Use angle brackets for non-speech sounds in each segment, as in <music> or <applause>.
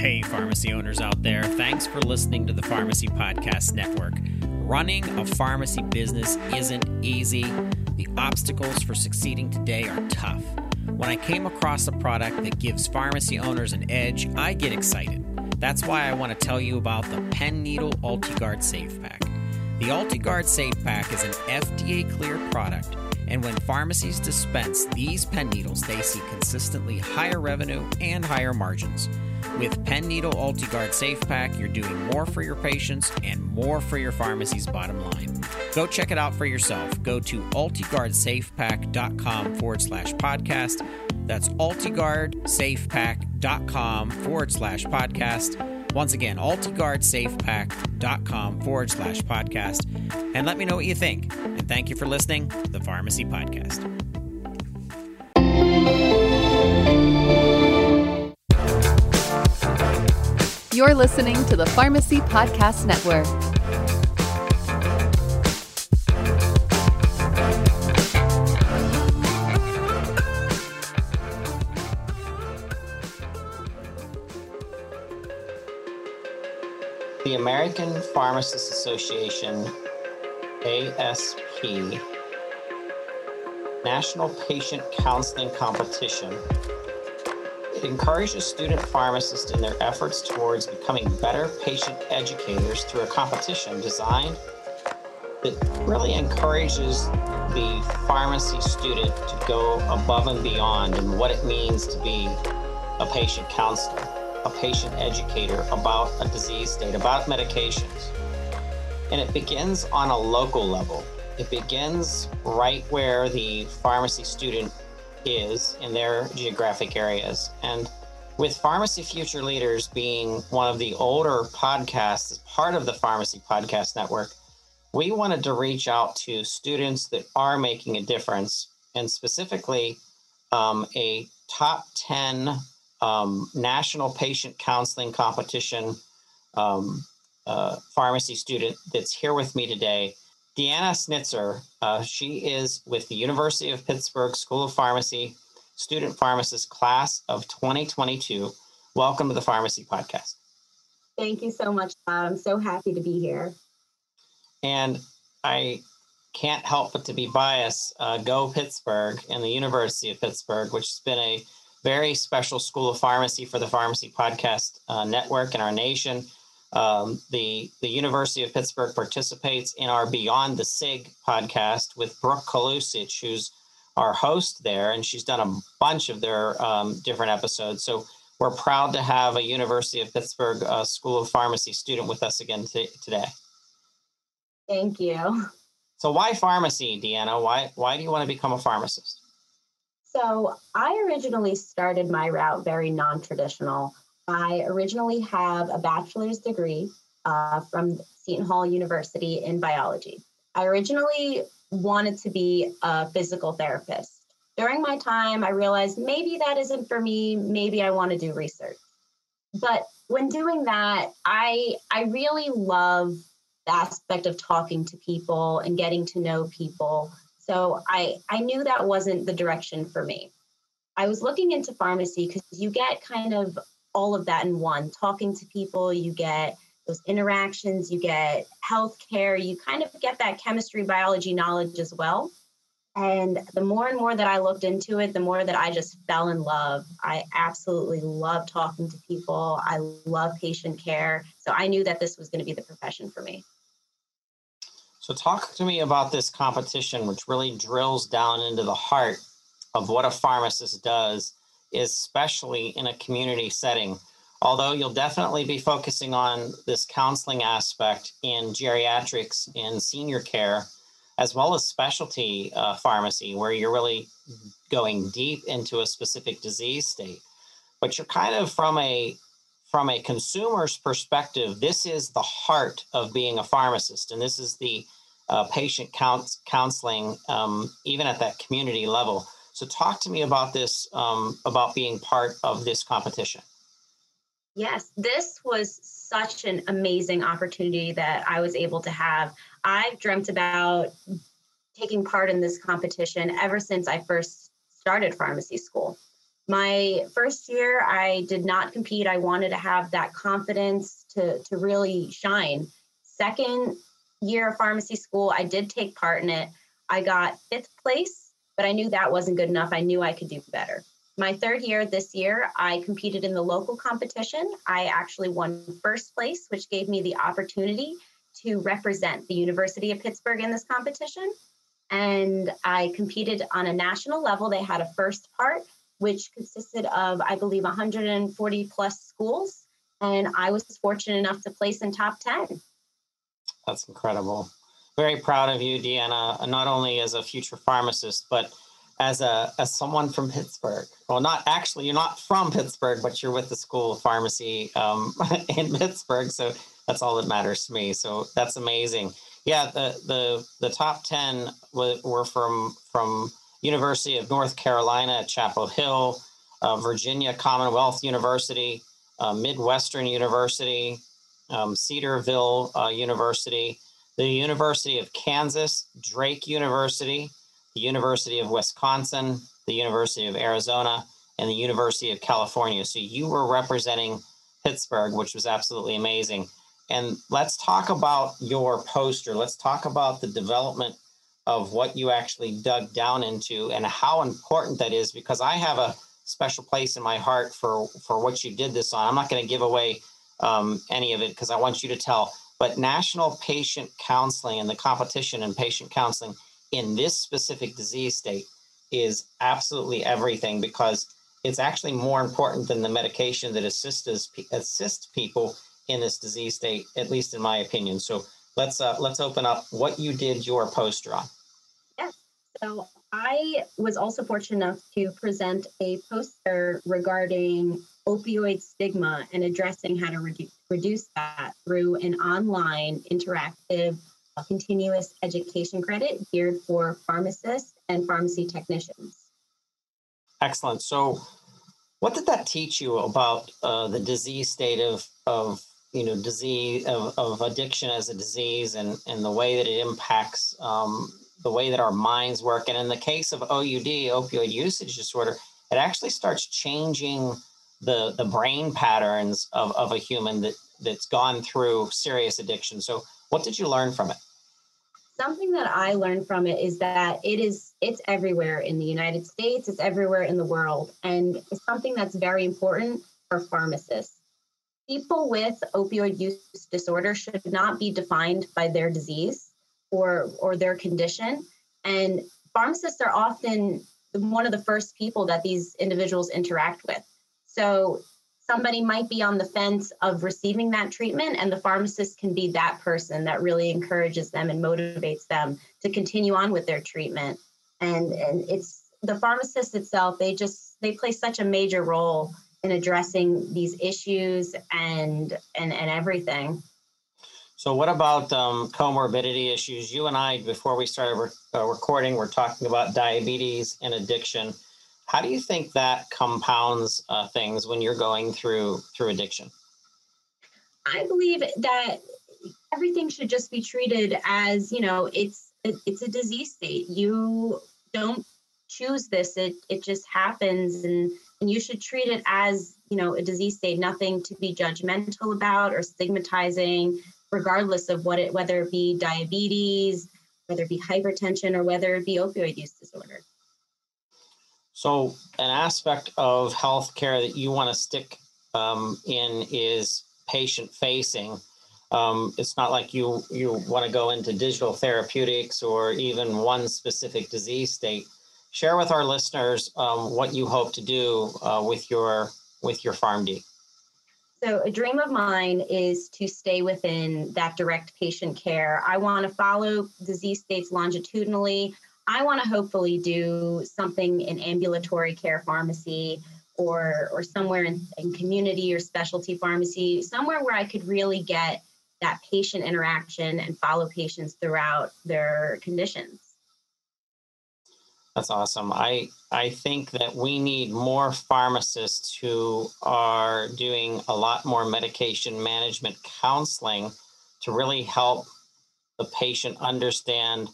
Hey, pharmacy owners out there, thanks for listening to the Pharmacy Podcast Network. Running a pharmacy business isn't easy. The obstacles for succeeding today are tough. When I came across a product that gives pharmacy owners an edge, I get excited. That's why I want to tell you about the Pen Needle UltiGuard Safe Pack. The UltiGuard Safe Pack is an FDA cleared product, and when pharmacies dispense these pen needles, they see consistently higher revenue and higher margins. With Pen Needle UltiGuard Safe Pack, you're doing more for your patients and more for your pharmacy's bottom line. Go check it out for yourself. Go to ultiguardsafepack.com forward slash podcast. That's ultiguardsafepack.com forward slash podcast. Once again, ultiguardsafepack.com forward slash podcast. And let me know what you think. And thank you for listening to the Pharmacy Podcast. You're listening to the Pharmacy Podcast Network. The American Pharmacists Association, ASP, National Patient Counseling Competition it encourages student pharmacists in their efforts towards becoming better patient educators through a competition designed that really encourages the pharmacy student to go above and beyond in what it means to be a patient counselor, a patient educator about a disease state, about medications. And it begins on a local level. It begins right where the pharmacy student is in their geographic areas. And with Pharmacy Future Leaders being one of the older podcasts, part of the Pharmacy Podcast Network, we wanted to reach out to students that are making a difference, and specifically um, a top 10 um, national patient counseling competition um, uh, pharmacy student that's here with me today. Deanna Schnitzer, uh, she is with the University of Pittsburgh School of Pharmacy, student pharmacist class of 2022. Welcome to the Pharmacy Podcast. Thank you so much, Todd. I'm so happy to be here. And I can't help but to be biased. Uh, Go Pittsburgh and the University of Pittsburgh, which has been a very special school of pharmacy for the Pharmacy Podcast uh, Network in our nation. Um, the the University of Pittsburgh participates in our Beyond the Sig podcast with Brooke Kalusic, who's our host there, and she's done a bunch of their um, different episodes. So we're proud to have a University of Pittsburgh uh, School of Pharmacy student with us again t- today. Thank you. So why pharmacy, Deanna? Why why do you want to become a pharmacist? So I originally started my route very non-traditional. I originally have a bachelor's degree uh, from Seton Hall University in biology. I originally wanted to be a physical therapist. During my time, I realized maybe that isn't for me. Maybe I want to do research. But when doing that, I I really love the aspect of talking to people and getting to know people. So I I knew that wasn't the direction for me. I was looking into pharmacy because you get kind of all of that in one. Talking to people you get those interactions you get healthcare you kind of get that chemistry biology knowledge as well. And the more and more that i looked into it the more that i just fell in love. I absolutely love talking to people. I love patient care. So i knew that this was going to be the profession for me. So talk to me about this competition which really drills down into the heart of what a pharmacist does especially in a community setting. Although you'll definitely be focusing on this counseling aspect in geriatrics and senior care, as well as specialty uh, pharmacy, where you're really going deep into a specific disease state. But you're kind of from a from a consumer's perspective, this is the heart of being a pharmacist, and this is the uh, patient count- counseling, um, even at that community level. So, talk to me about this, um, about being part of this competition. Yes, this was such an amazing opportunity that I was able to have. I've dreamt about taking part in this competition ever since I first started pharmacy school. My first year, I did not compete. I wanted to have that confidence to, to really shine. Second year of pharmacy school, I did take part in it. I got fifth place, but I knew that wasn't good enough. I knew I could do better. My third year this year, I competed in the local competition. I actually won first place, which gave me the opportunity to represent the University of Pittsburgh in this competition. And I competed on a national level. They had a first part, which consisted of, I believe, 140 plus schools. And I was fortunate enough to place in top 10. That's incredible. Very proud of you, Deanna, not only as a future pharmacist, but as a as someone from Pittsburgh. Well, not actually, you're not from Pittsburgh, but you're with the School of Pharmacy um, <laughs> in Pittsburgh. So that's all that matters to me. So that's amazing. Yeah, the the the top ten were from from University of North Carolina at Chapel Hill, uh, Virginia Commonwealth University, uh, Midwestern University, um, Cedarville uh, University, the University of Kansas, Drake University, the University of Wisconsin, the University of Arizona, and the University of California. So you were representing Pittsburgh, which was absolutely amazing. And let's talk about your poster. Let's talk about the development of what you actually dug down into and how important that is because I have a special place in my heart for for what you did this on. I'm not going to give away um, any of it because I want you to tell. But national patient counseling and the competition in patient counseling in this specific disease state is absolutely everything because it's actually more important than the medication that assists assists people in this disease state, at least in my opinion. So let's uh, let's open up what you did your poster on. Yes. So I was also fortunate enough to present a poster regarding opioid stigma and addressing how to redu- reduce that through an online interactive uh, continuous education credit geared for pharmacists and pharmacy technicians. Excellent. So, what did that teach you about uh, the disease state of, of you know disease of, of addiction as a disease and, and the way that it impacts um, the way that our minds work and in the case of OUD opioid usage disorder it actually starts changing the the brain patterns of, of a human that that's gone through serious addiction. So what did you learn from it? Something that i learned from it is that it is it's everywhere in the united states it's everywhere in the world and it's something that's very important for pharmacists. People with opioid use disorder should not be defined by their disease or or their condition and pharmacists are often one of the first people that these individuals interact with so somebody might be on the fence of receiving that treatment and the pharmacist can be that person that really encourages them and motivates them to continue on with their treatment and and it's the pharmacist itself they just they play such a major role in addressing these issues and and and everything. So, what about um, comorbidity issues? You and I, before we started re- uh, recording, we're talking about diabetes and addiction. How do you think that compounds uh, things when you're going through through addiction? I believe that everything should just be treated as you know it's it's a disease state. You don't choose this; it it just happens, and and you should treat it as you know a disease state nothing to be judgmental about or stigmatizing regardless of what it whether it be diabetes whether it be hypertension or whether it be opioid use disorder so an aspect of healthcare that you want to stick um, in is patient facing um, it's not like you you want to go into digital therapeutics or even one specific disease state share with our listeners um, what you hope to do uh, with your with your PharmD. So, a dream of mine is to stay within that direct patient care. I want to follow disease states longitudinally. I want to hopefully do something in ambulatory care pharmacy or or somewhere in, in community or specialty pharmacy, somewhere where I could really get that patient interaction and follow patients throughout their conditions. That's awesome. I I think that we need more pharmacists who are doing a lot more medication management counseling to really help the patient understand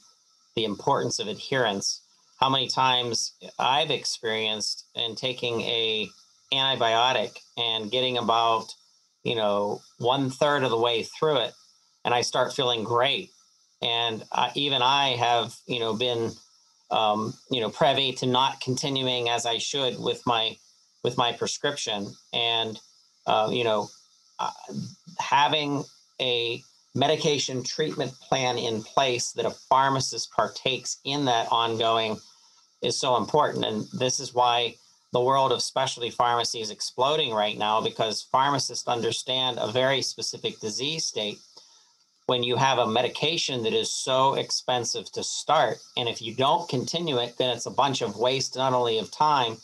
the importance of adherence. how many times I've experienced in taking a antibiotic and getting about you know one third of the way through it, and I start feeling great. And I, even I have you know been um, you know privy to not continuing as I should with my with my prescription, and uh, you know uh, having a medication treatment plan in place that a pharmacist partakes in that ongoing is so important. And this is why the world of specialty pharmacy is exploding right now because pharmacists understand a very specific disease state. When you have a medication that is so expensive to start, and if you don't continue it, then it's a bunch of waste, not only of time,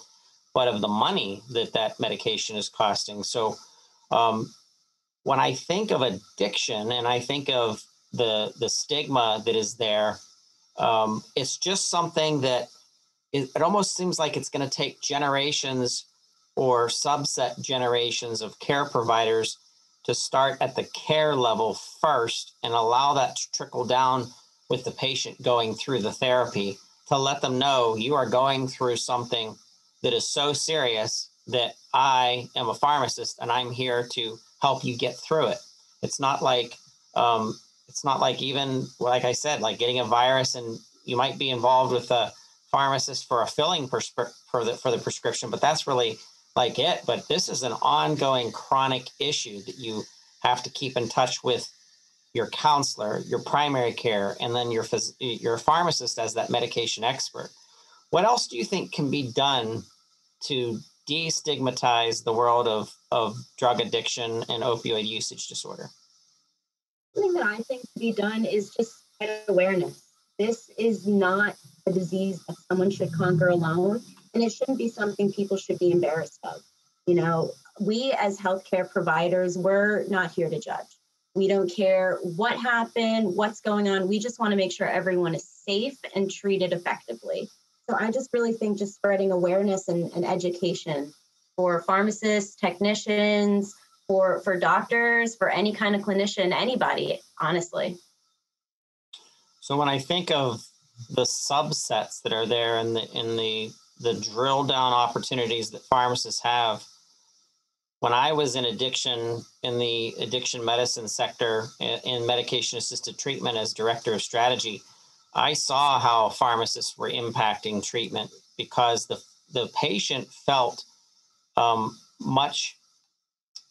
but of the money that that medication is costing. So, um, when I think of addiction and I think of the the stigma that is there, um, it's just something that it, it almost seems like it's going to take generations or subset generations of care providers to start at the care level first and allow that to trickle down with the patient going through the therapy to let them know you are going through something that is so serious that I am a pharmacist and I'm here to help you get through it. It's not like um, it's not like even like I said, like getting a virus and you might be involved with a pharmacist for a filling for the for the prescription, but that's really like it. But this is an ongoing chronic issue that you have to keep in touch with your counselor, your primary care, and then your phys- your pharmacist as that medication expert. What else do you think can be done to destigmatize the world of, of drug addiction and opioid usage disorder? Something that I think to be done is just awareness. This is not a disease that someone should conquer alone, and it shouldn't be something people should be embarrassed of. You know, we as healthcare providers, we're not here to judge. We don't care what happened, what's going on. We just want to make sure everyone is safe and treated effectively. So I just really think just spreading awareness and, and education for pharmacists, technicians, for for doctors, for any kind of clinician, anybody, honestly. So when I think of the subsets that are there in the in the the drill down opportunities that pharmacists have, when I was in addiction in the addiction medicine sector in medication assisted treatment as director of strategy, I saw how pharmacists were impacting treatment because the the patient felt um, much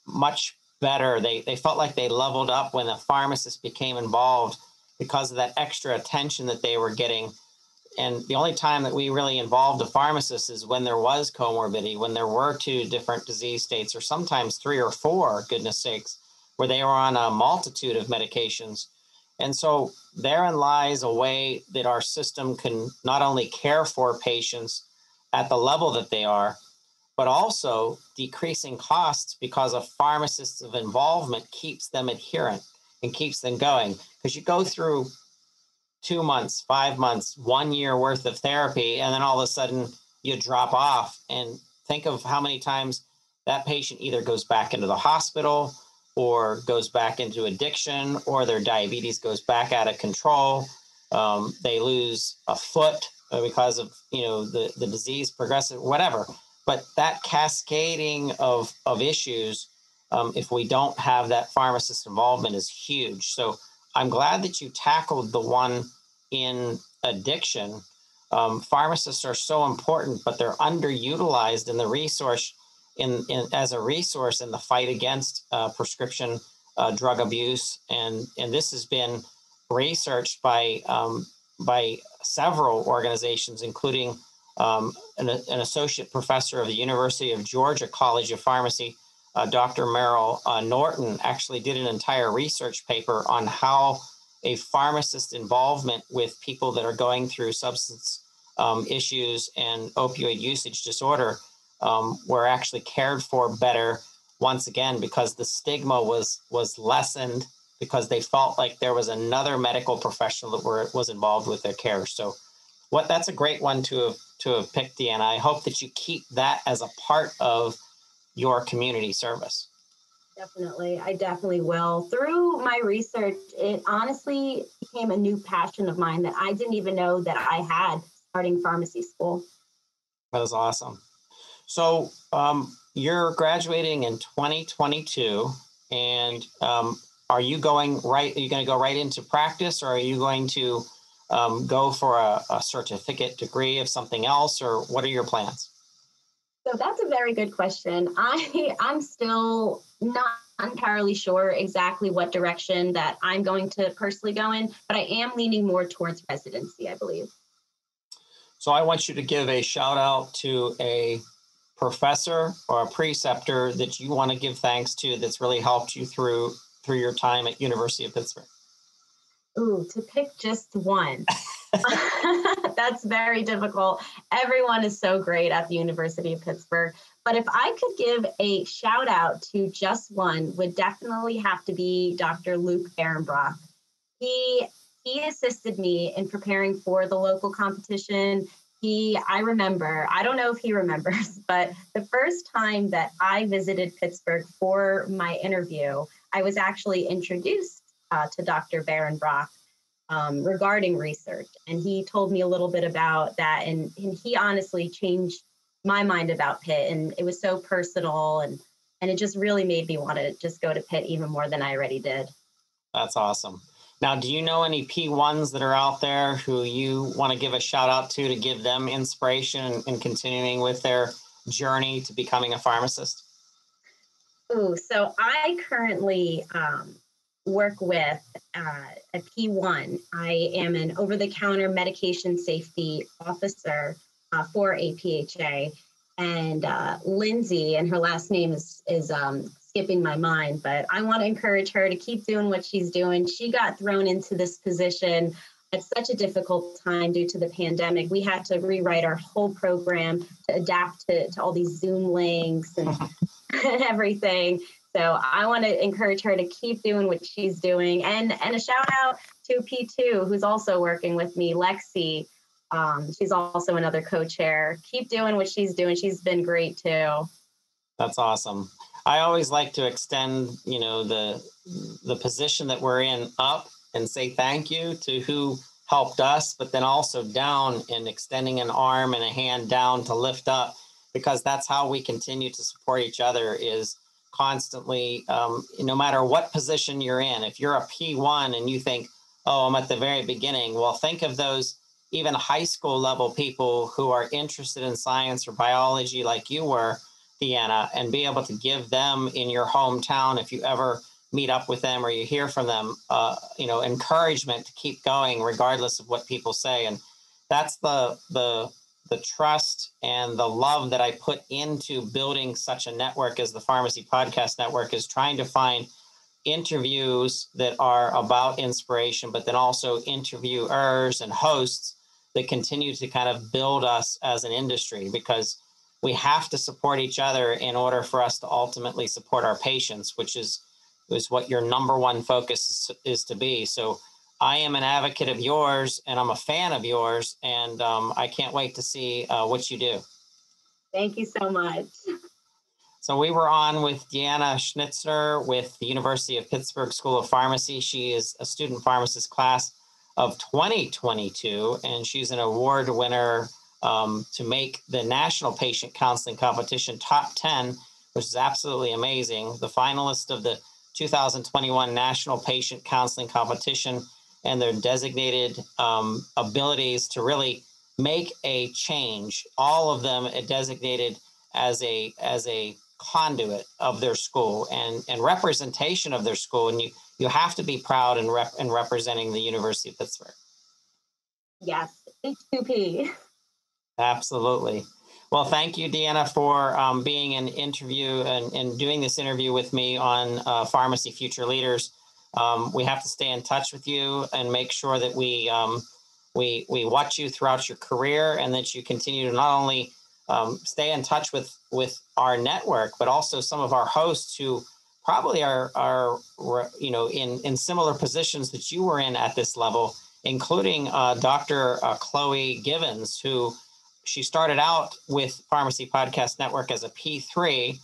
much better. They they felt like they leveled up when the pharmacist became involved because of that extra attention that they were getting. And the only time that we really involved a pharmacist is when there was comorbidity, when there were two different disease states, or sometimes three or four, goodness sakes, where they were on a multitude of medications and so therein lies a way that our system can not only care for patients at the level that they are, but also decreasing costs because a pharmacist's of involvement keeps them adherent and keeps them going. Because you go through two months, five months, one year worth of therapy, and then all of a sudden you drop off. And think of how many times that patient either goes back into the hospital or goes back into addiction or their diabetes goes back out of control um, they lose a foot because of you know the, the disease progressive whatever. But that cascading of of issues um, if we don't have that pharmacist involvement is huge. So i'm glad that you tackled the one in addiction. Um, pharmacists are so important but they're underutilized in the resource in, in as a resource in the fight against uh, prescription uh, drug abuse, and and this has been researched by um, by several organizations, including um, an, an, associate professor of the University of Georgia College of Pharmacy, uh, Dr. Merrill uh, Norton, actually did an entire research paper on how a pharmacist involvement with people that are going through substance um, issues and opioid usage disorder um, were actually cared for better once again because the stigma was was lessened because they felt like there was another medical professional that were, was involved with their care. So, what that's a great one to have to have picked, Deanna. I hope that you keep that as a part of your community service. Definitely, I definitely will. Through my research, it honestly became a new passion of mine that I didn't even know that I had starting pharmacy school. That is awesome. So um, you're graduating in 2022, and um, are you going right? Are you going to go right into practice, or are you going to um, go for a, a certificate degree of something else, or what are your plans? So that's a very good question. I I'm still not entirely sure exactly what direction that I'm going to personally go in, but I am leaning more towards residency, I believe. So I want you to give a shout out to a professor or a preceptor that you want to give thanks to that's really helped you through through your time at University of Pittsburgh. Ooh, to pick just one. <laughs> That's very difficult. Everyone is so great at the University of Pittsburgh. But if I could give a shout out to just one, would definitely have to be Dr. Luke Berenbrok. He he assisted me in preparing for the local competition. He, I remember, I don't know if he remembers, <laughs> but the first time that I visited Pittsburgh for my interview, I was actually introduced uh, to Dr. Berenbrok um, regarding research. And he told me a little bit about that. And, and he honestly changed my mind about Pitt. And it was so personal and, and it just really made me want to just go to Pitt even more than I already did. That's awesome. Now, do you know any P1s that are out there who you want to give a shout out to to give them inspiration in continuing with their journey to becoming a pharmacist? Ooh, so I currently um, work with uh, a P1. I am an over the counter medication safety officer uh, for APHA. And uh, Lindsay, and her last name is, is um, skipping my mind, but I want to encourage her to keep doing what she's doing. She got thrown into this position at such a difficult time due to the pandemic. We had to rewrite our whole program to adapt to, to all these Zoom links and, and <laughs> <laughs> everything. So I want to encourage her to keep doing what she's doing. And and a shout out to P2, who's also working with me, Lexi. Um, she's also another co-chair. Keep doing what she's doing. She's been great too. That's awesome. I always like to extend, you know, the the position that we're in up and say thank you to who helped us, but then also down and extending an arm and a hand down to lift up because that's how we continue to support each other is constantly, um, no matter what position you're in. If you're a P1 and you think, oh, I'm at the very beginning, well, think of those even high school level people who are interested in science or biology like you were, Deanna, and be able to give them in your hometown, if you ever meet up with them or you hear from them, uh, you know, encouragement to keep going regardless of what people say. And that's the the the trust and the love that I put into building such a network as the Pharmacy Podcast Network is trying to find interviews that are about inspiration, but then also interviewers and hosts that continue to kind of build us as an industry because we have to support each other in order for us to ultimately support our patients, which is is what your number one focus is, is to be. So I am an advocate of yours and I'm a fan of yours, and um, I can't wait to see uh, what you do. Thank you so much. So we were on with Deanna Schnitzer with the University of Pittsburgh School of Pharmacy. She is a student pharmacist class of 2022, and she's an award winner um, to make the National Patient Counseling Competition top 10, which is absolutely amazing. The finalist of the 2021 National Patient Counseling Competition and their designated um, abilities to really make a change. All of them designated as a as a conduit of their school and and representation of their school. And you you have to be proud in rep, in representing the University of Pittsburgh. Yes, H2P. <laughs> Absolutely. Well, thank you, Deanna, for um, being an interview and, and doing this interview with me on uh, Pharmacy Future Leaders um, we have to stay in touch with you and make sure that we um, we we watch you throughout your career and that you continue to not only um, stay in touch with with our network but also some of our hosts who probably are are you know in in similar positions that you were in at this level including uh, dr uh, chloe givens who she started out with pharmacy podcast network as a p3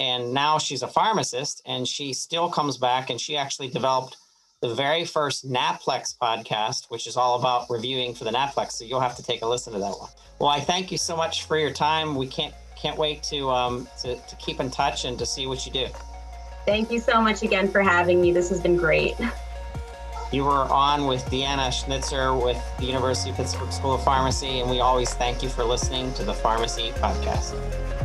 and now she's a pharmacist and she still comes back and she actually developed the very first NAPLEX podcast, which is all about reviewing for the NAPLEX. So you'll have to take a listen to that one. Well, I thank you so much for your time. We can't can't wait to um, to, to keep in touch and to see what you do. Thank you so much again for having me. This has been great. <laughs> You were on with Deanna Schnitzer with the University of Pittsburgh School of Pharmacy, and we always thank you for listening to the Pharmacy Podcast.